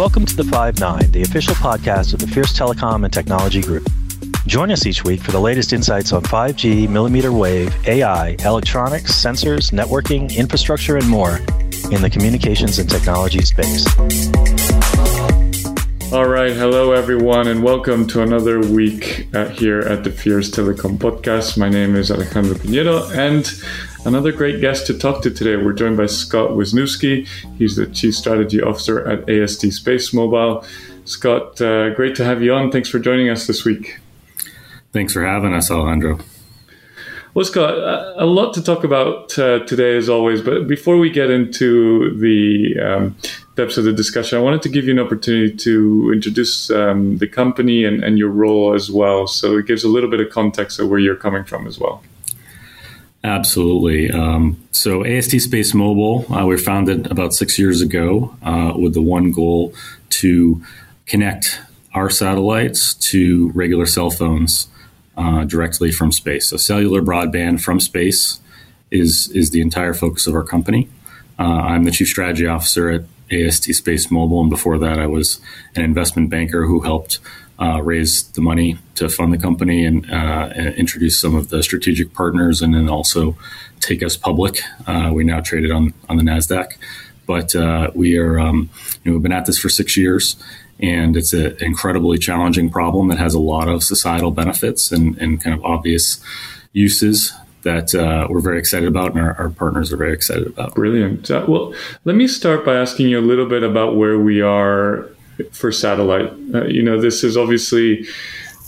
Welcome to the Five Nine, the official podcast of the Fierce Telecom and Technology Group. Join us each week for the latest insights on 5G, millimeter wave, AI, electronics, sensors, networking, infrastructure, and more in the communications and technology space. All right, hello everyone, and welcome to another week uh, here at the Fierce Telecom podcast. My name is Alejandro Piñero, and another great guest to talk to today. We're joined by Scott Wisniewski. He's the Chief Strategy Officer at AST SpaceMobile. Scott, uh, great to have you on. Thanks for joining us this week. Thanks for having us, Alejandro. Well, Scott, a lot to talk about uh, today, as always. But before we get into the um, depths of the discussion, I wanted to give you an opportunity to introduce um, the company and, and, your role as well. So it gives a little bit of context of where you're coming from as well. Absolutely. Um, so AST SpaceMobile, uh, we founded about six years ago uh, with the one goal to connect our satellites to regular cell phones uh, directly from space. So cellular broadband from space is is the entire focus of our company. Uh, I'm the chief strategy officer at AST SpaceMobile, and before that, I was an investment banker who helped uh, raise the money to fund the company and, uh, and, introduce some of the strategic partners, and then also take us public. Uh, we now traded on on the Nasdaq, but uh, we are um, you know, we've been at this for six years, and it's an incredibly challenging problem that has a lot of societal benefits and, and kind of obvious uses that uh, we're very excited about and our, our, partners are very excited about. Brilliant. Well, let me start by asking you a little bit about where we are for satellite. Uh, you know, this is obviously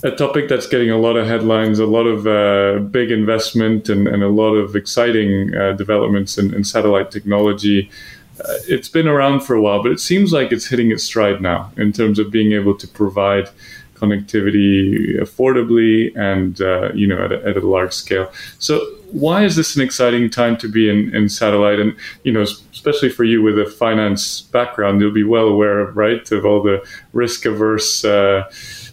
a topic that's getting a lot of headlines, a lot of uh, big investment, and, and, a lot of exciting uh, developments in, in, satellite technology. Uh, it's been around for a while, but it seems like it's hitting its stride now in terms of being able to provide connectivity affordably and uh, you know at a, at a, large scale. So why is this an exciting time to be in, in satellite? And you know, especially for you with a finance background, you'll be well aware of right of all the risk averse. Uh,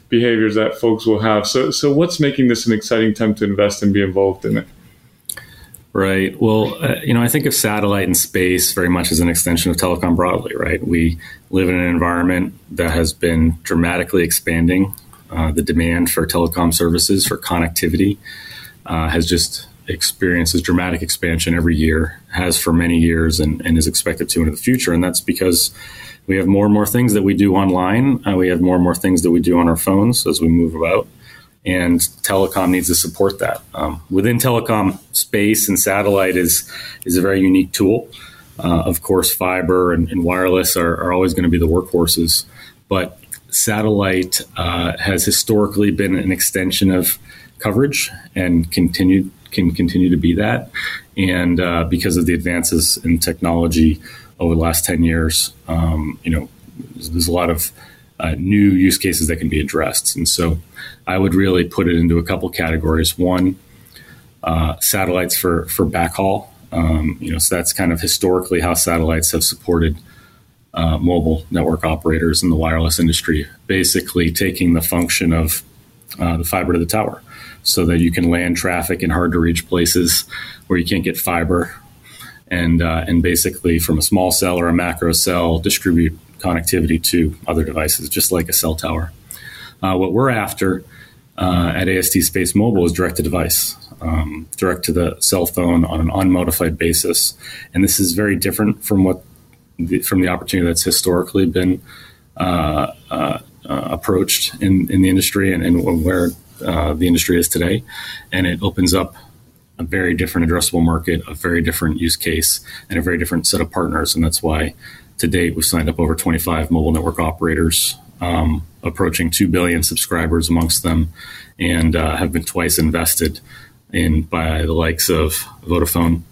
behaviors that folks will have. So, so what's making this an exciting time to invest and be involved in it? Right. Well, uh, you know, I think of satellite and space very much as an extension of telecom broadly, right? We live in an environment that has been dramatically expanding. Uh, the demand for telecom services, for connectivity, uh, has just experienced this dramatic expansion every year, has for many years, and, and, is expected to into the future. And that's because we have more and more things that we do online. Uh, we have more and more things that we do on our phones as we move about and telecom needs to support that. Um, within telecom, space and satellite is is a very unique tool. Uh, of course, fiber and, and wireless are, are always going to be the workhorses, but satellite uh, has historically been an extension of coverage and continued can continue to be that. And uh, because of the advances in technology over the last ten years, um, you know, there's, there's a lot of uh, new use cases that can be addressed. And so I would really put it into a couple categories. One, uh, satellites for, for backhaul. Um, you know, so that's kind of historically how satellites have supported uh, mobile network operators in the wireless industry, basically taking the function of uh, the fiber to the tower so that you can land traffic in hard to reach places where you can't get fiber and uh, and basically from a small cell or a macro cell distribute connectivity to other devices, just like a cell tower. Uh, what we're after uh, at AST SpaceMobile is direct to device, um, direct to the cell phone on an unmodified basis, and this is very different from what the, from the opportunity that's historically been uh, uh, uh approached in, in the industry and, and where uh, the industry is today, and it opens up a very different addressable market, a very different use case, and a very different set of partners, and that's why to date, we've signed up over 25 mobile network operators, um, approaching 2 billion subscribers amongst them, and uh, have been twice invested in by the likes of Vodafone,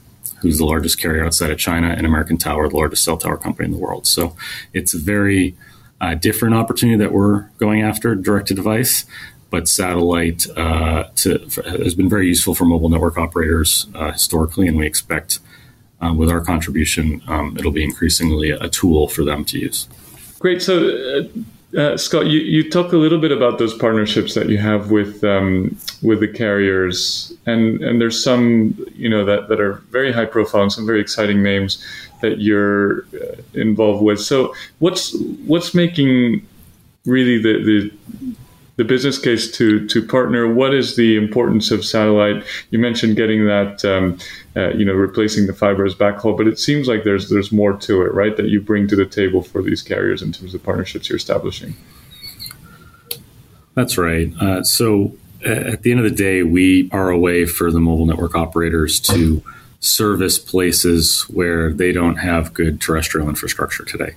who's the largest carrier outside of China, and American Tower, the largest cell tower company in the world. So it's a very uh, different opportunity that we're going after, direct to device. But satellite uh, to, has been very useful for mobile network operators uh, historically, and we expect um, with our contribution, um, it'll be increasingly a tool for them to use. Great. So, uh, uh, Scott, you, you talk a little bit about those partnerships that you have with um, with the carriers, and and there's some you know that, that are very high profile and some very exciting names that you're uh, involved with. So what's what's making really the, the the business case to to partner? What is the importance of satellite? You mentioned getting that, um, uh, you know, replacing the fiber as backhaul, but it seems like there's there's more to it, right? That you bring to the table for these carriers in terms of partnerships you're establishing. That's right. Uh, so at the end of the day, we are a way for the mobile network operators to service places where they don't have good terrestrial infrastructure today.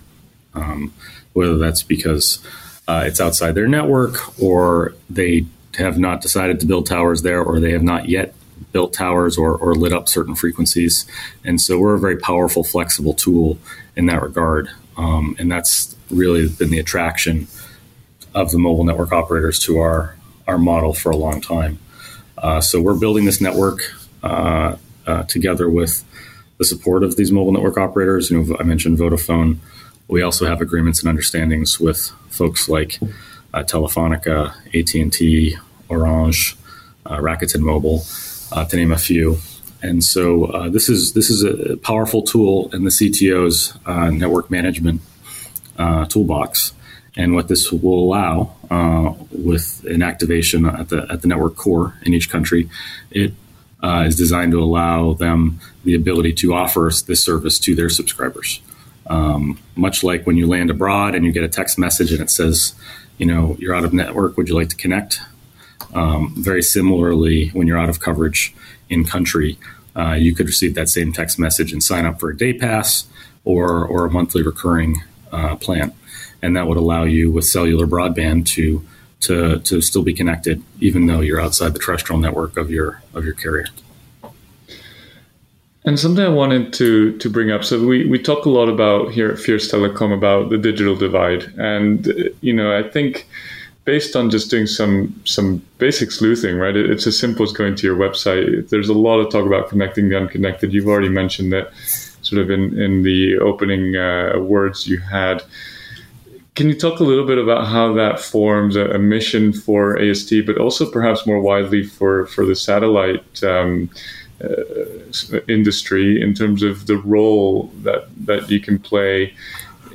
Um, whether that's because uh, it's outside their network, or they have not decided to build towers there, or they have not yet built towers or, or lit up certain frequencies. And so we're a very powerful, flexible tool in that regard. Um, and that's really been the attraction of the mobile network operators to our, our model for a long time. Uh, so we're building this network uh, uh, together with the support of these mobile network operators. You know, I mentioned Vodafone. We also have agreements and understandings with folks like uh, Telefonica, AT&T, Orange, uh, Rakuten Mobile, uh, to name a few. And so uh, this is this is a powerful tool in the CTO's uh, network management uh, toolbox. And what this will allow, with an activation at the at the network core in each country, it is designed to allow them the ability to offer this service to their subscribers. Um, much like when you land abroad and you get a text message and it says, you know, you're out of network, would you like to connect? Um, very similarly, when you're out of coverage in country, uh, you could receive that same text message and sign up for a day pass or, or a monthly recurring uh, plan. And that would allow you with cellular broadband to, to, to still be connected, even though you're outside the terrestrial network of your, of your carrier. And something I wanted to to bring up. So we we talk a lot about here at Fierce Telecom about the digital divide, and you know I think based on just doing some some basic sleuthing, right? It's as simple as going to your website. There's a lot of talk about connecting the unconnected. You've already mentioned that, sort of in in the opening uh, words you had. Can you talk a little bit about how that forms a, a mission for AST, but also perhaps more widely for for the satellite? Um, industry in terms of the role that that you can play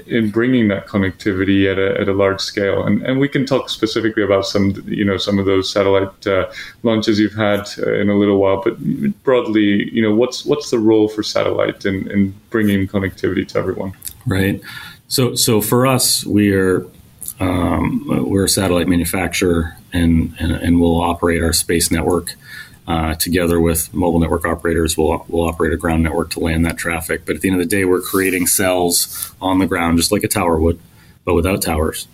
in bringing that connectivity at a, at a large scale. And, and we can talk specifically about some, you know, some of those satellite uh, launches you've had uh, in a little while. But broadly, you know, what's what's the role for satellite in, in bringing connectivity to everyone? Right. So so for us, we are um, we're a satellite manufacturer, and, and and we'll operate our space network uh, together with mobile network operators, we'll, we'll operate a ground network to land that traffic. But at the end of the day, we're creating cells on the ground, just like a tower would, but without towers,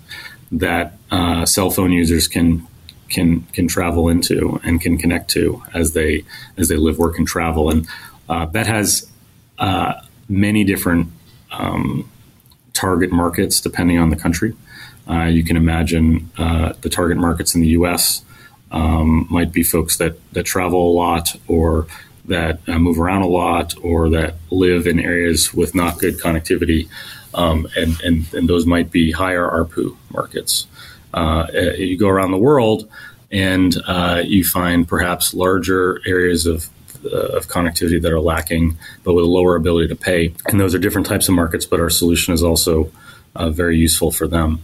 that uh, cell phone users can can can travel into and can connect to as they as they live, work, and travel. And uh, that has uh, many different um, target markets depending on the country. Uh, you can imagine the target markets in the U.S um, might be folks that, that travel a lot or that uh, move around a lot or that live in areas with not good connectivity. Um, and, and, and those might be higher ARPU markets. Uh, you go around the world and uh, you find perhaps larger areas of uh, of connectivity that are lacking, but with a lower ability to pay. And those are different types of markets, but our solution is also uh, very useful for them.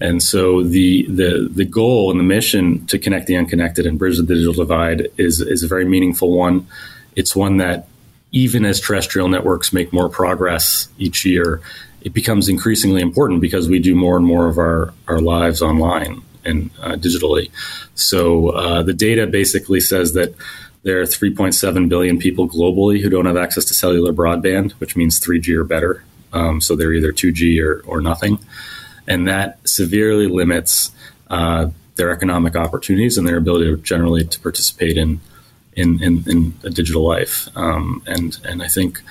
And so the, the the goal and the mission to connect the unconnected and bridge the digital divide is is a very meaningful one. It's one that even as terrestrial networks make more progress each year, it becomes increasingly important because we do more and more of our, our lives online and uh, digitally. So uh, the data basically says that there are 3.7 billion people globally who don't have access to cellular broadband, which means 3G or better. Um, so they're either 2G or, or nothing and that severely limits uh, their economic opportunities and their ability to generally to participate in in, in, in a digital life. Um, and and I think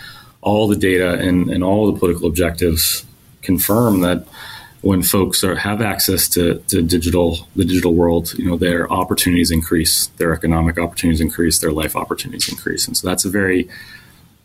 all the data and, and all the political objectives confirm that when folks are, have access to, to digital the digital world, you know their opportunities increase, their economic opportunities increase, their life opportunities increase, and so that's a very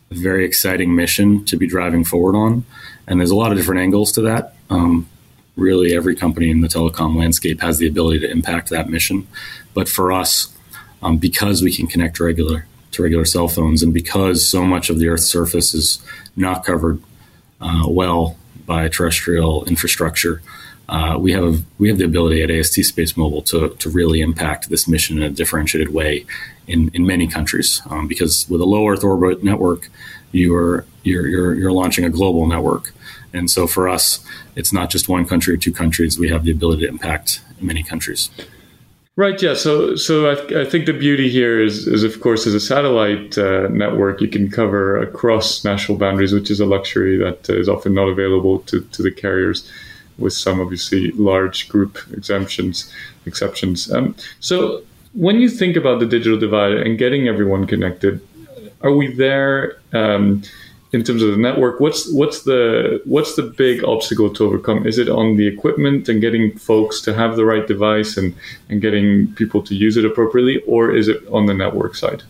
very exciting mission to be driving forward on. And there's a lot of different angles to that. Um, really every company in the telecom landscape has the ability to impact that mission. But for us, um, because we can connect regular to regular cell phones, and because so much of the Earth's surface is not covered uh, well by terrestrial infrastructure, uh, we have we have the ability at AST SpaceMobile to to really impact this mission in a differentiated way in, in many countries. Um, because with a low Earth orbit network, you are you're, you're you're launching a global network, and so for us, it's not just one country or two countries. We have the ability to impact many countries. Right. Yeah. So, so I, I, think the beauty here is, is of course, as a satellite uh, network, you can cover across national boundaries, which is a luxury that is often not available to, to the carriers, with some obviously large group exemptions. Exceptions. Um, so, when you think about the digital divide and getting everyone connected, are we there? Um, in terms of the network what's what's the what's the big obstacle to overcome? Is it on the equipment and getting folks to have the right device and and getting people to use it appropriately or is it on the network side?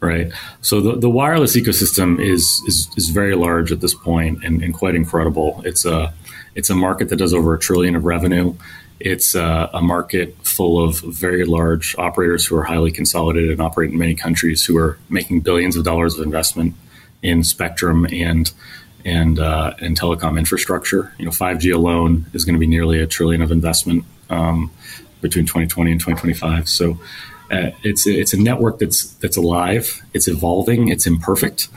Right. So the, the wireless ecosystem is, is is very large at this point and, and quite incredible. It's a it's a market that does over a trillion of revenue. It's a, a market full of very large operators who are highly consolidated and operate in many countries who are making billions of dollars of investment in spectrum and and uh, and telecom infrastructure. You know, 5G alone is going to be nearly a trillion of investment um, between 2020 and 2025. So uh, it's it's a network that's that's alive. It's evolving. It's imperfect.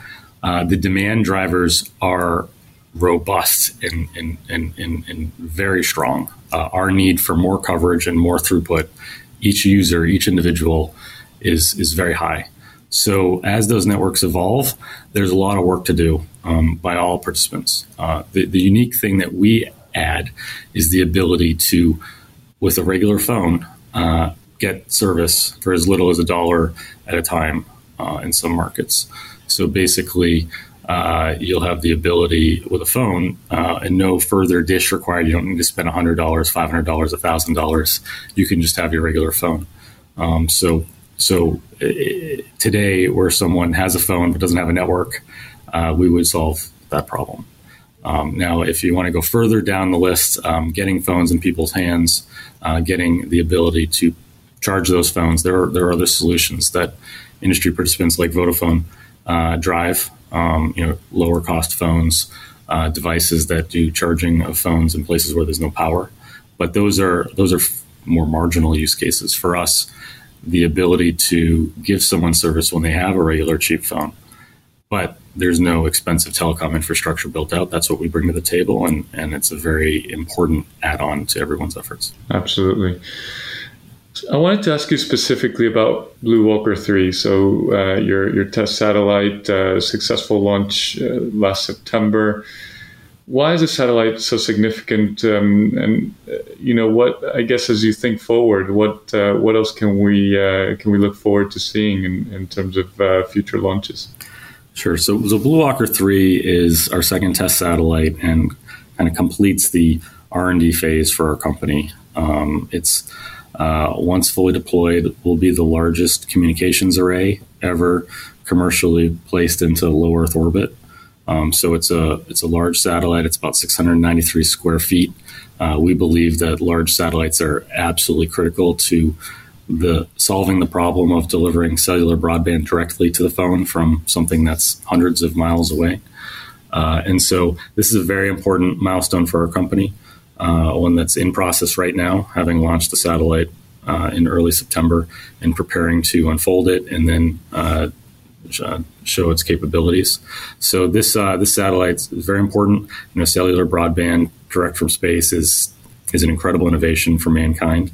Uh, the demand drivers are robust and and, and, and, and very strong. Uh, our need for more coverage and more throughput, each user, each individual, is is very high. So as those networks evolve, there's a lot of work to do um, by all participants. Uh, the, the, unique thing that we add is the ability to, with a regular phone, uh, get service for as little as a dollar at a time uh, in some markets. So basically, uh, you'll have the ability with a phone uh, and no further dish required. You don't need to spend $100, $500, $1,000. You can just have your regular phone. Um, so so uh, today, where someone has a phone but doesn't have a network, uh, we would solve that problem. Um, now, if you want to go further down the list, um, getting phones in people's hands, uh, getting the ability to charge those phones, there are, there are other solutions that industry participants like Vodafone uh, drive. Um, you know, lower cost phones, uh, devices that do charging of phones in places where there's no power. But those are those are more marginal use cases for us the ability to give someone service when they have a regular cheap phone. But there's no expensive telecom infrastructure built out. That's what we bring to the table, and, and it's a very important add on to everyone's efforts. Absolutely. I wanted to ask you specifically about BlueWalker 3. So, uh, your, your test satellite, uh, successful launch uh, last September why is a satellite so significant? Um, and uh, you know what? I guess as you think forward, what uh, what else can we uh, can we look forward to seeing in, in terms of uh, future launches? Sure. So, so BlueWalker three is our second test satellite and kind of completes the R and D phase for our company. Um, it's uh, once fully deployed, will be the largest communications array ever commercially placed into low Earth orbit. Um, so it's a it's a large satellite. It's about 693 square feet. Uh, we believe that large satellites are absolutely critical to the solving the problem of delivering cellular broadband directly to the phone from something that's hundreds of miles away. Uh, and so this is a very important milestone for our company, uh, one that's in process right now, having launched the satellite uh, in early September and preparing to unfold it and then uh, show its capabilities. So this uh, this satellite is very important. You know, cellular broadband direct from space is is an incredible innovation for mankind.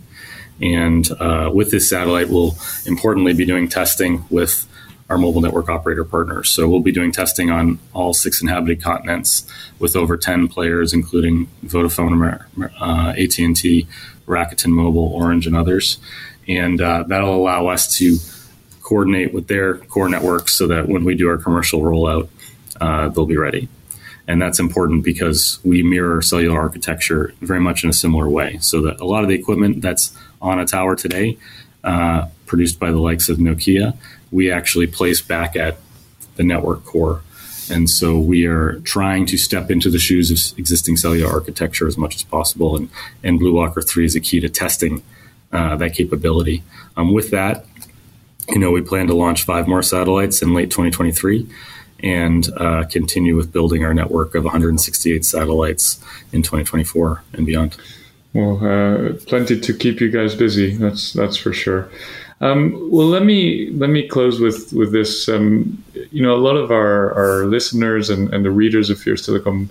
And uh, with this satellite, we'll importantly be doing testing with our mobile network operator partners. So we'll be doing testing on all six inhabited continents with over 10 players, including Vodafone, uh, AT&T, Rakuten Mobile, Orange, and others. And uh, that'll allow us to coordinate with their core networks so that when we do our commercial rollout, uh, they'll be ready. And that's important because we mirror cellular architecture very much in a similar way. So that a lot of the equipment that's on a tower today, uh, produced by the likes of Nokia, we actually place back at the network core And so we are trying to step into the shoes of existing cellular architecture as much as possible. And, and BlueWalker 3 is a key to testing uh, that capability. Um, with that, you know, we plan to launch five more satellites in late 2023 and uh, continue with building our network of 168 satellites in 2024 and beyond. Well, uh, plenty to keep you guys busy. That's that's for sure. Um, well, let me let me close with with this. Um, you know, a lot of our, our listeners and, and the readers of Fierce Telecom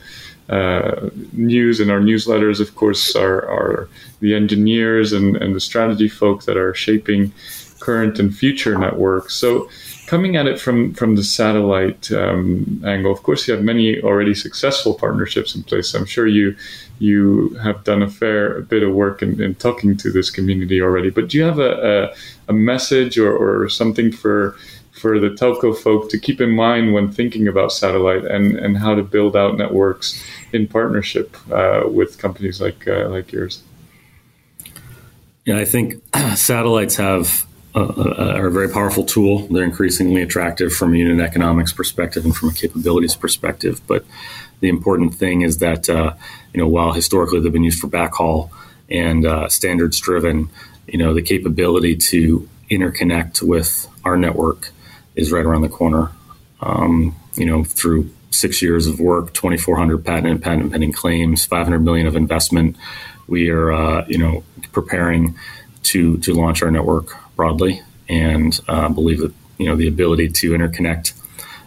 uh, news and our newsletters, of course, are, are the engineers and, and the strategy folk that are shaping current and future networks. So, coming at it from from the satellite um, angle, of course, you have many already successful partnerships in place. I'm sure you you have done a fair bit of work in, in talking to this community already. But do you have a, a, a message or, or something for for the telco folk to keep in mind when thinking about satellite and, and how to build out networks in partnership uh, with companies like uh, like yours? Yeah, I think satellites have a, are a very powerful tool. They're increasingly attractive from a unit economics perspective and from a capabilities perspective. But the important thing is that uh, you know while historically they've been used for backhaul and uh, standards driven, you know the capability to interconnect with our network is right around the corner. Um, you know, through six years of work, 2,400 patent and patent pending claims, 500 million of investment, we are, uh, you know, preparing to to launch our network broadly, and uh, believe that you know the ability to interconnect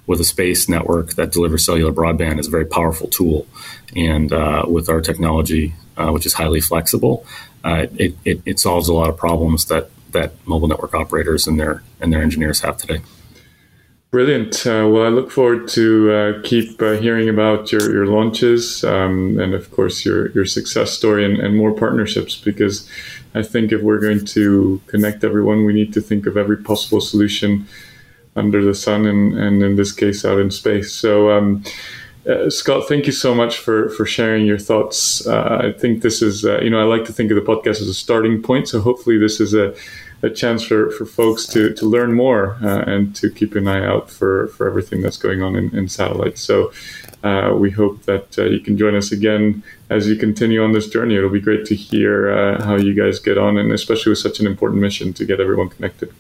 with a space network that delivers cellular broadband is a very powerful tool. And uh, with our technology, uh, which is highly flexible, uh, it, it, it solves a lot of problems that that mobile network operators and their and their engineers have today. Brilliant. Uh, well, I look forward to uh, keep uh, hearing about your, your launches um, and, of course, your, your success story and, and, more partnerships because I think if we're going to connect everyone, we need to think of every possible solution under the sun and, and in this case, out in space. So, um, uh, Scott, thank you so much for, for sharing your thoughts. Uh, I think this is, uh, you know, I like to think of the podcast as a starting point. So hopefully this is a, a chance for, for folks to, to learn more uh, and to keep an eye out for, for everything that's going on in, in satellites. So uh, we hope that uh, you can join us again as you continue on this journey. It'll be great to hear uh, how you guys get on, and especially with such an important mission to get everyone connected.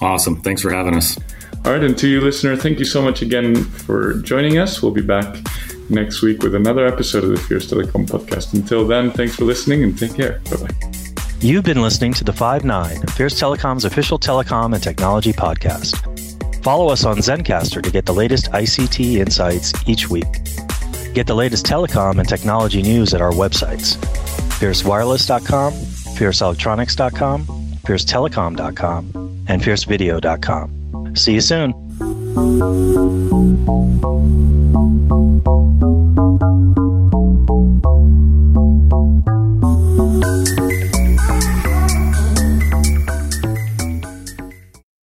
Awesome. Thanks for having us. All right. And to you, listener, thank you so much again for joining us. We'll be back next week with another episode of the Fierce Telecom podcast. Until then, thanks for listening and take care. Bye bye. You've been listening to the Five Nine, Fierce Telecom's official telecom and technology podcast. Follow us on Zencastr to get the latest ICT insights each week. Get the latest telecom and technology news at our websites fiercewireless.com, fierceelectronics.com, fiercetelecom.com, and fiercevideo.com. See you soon.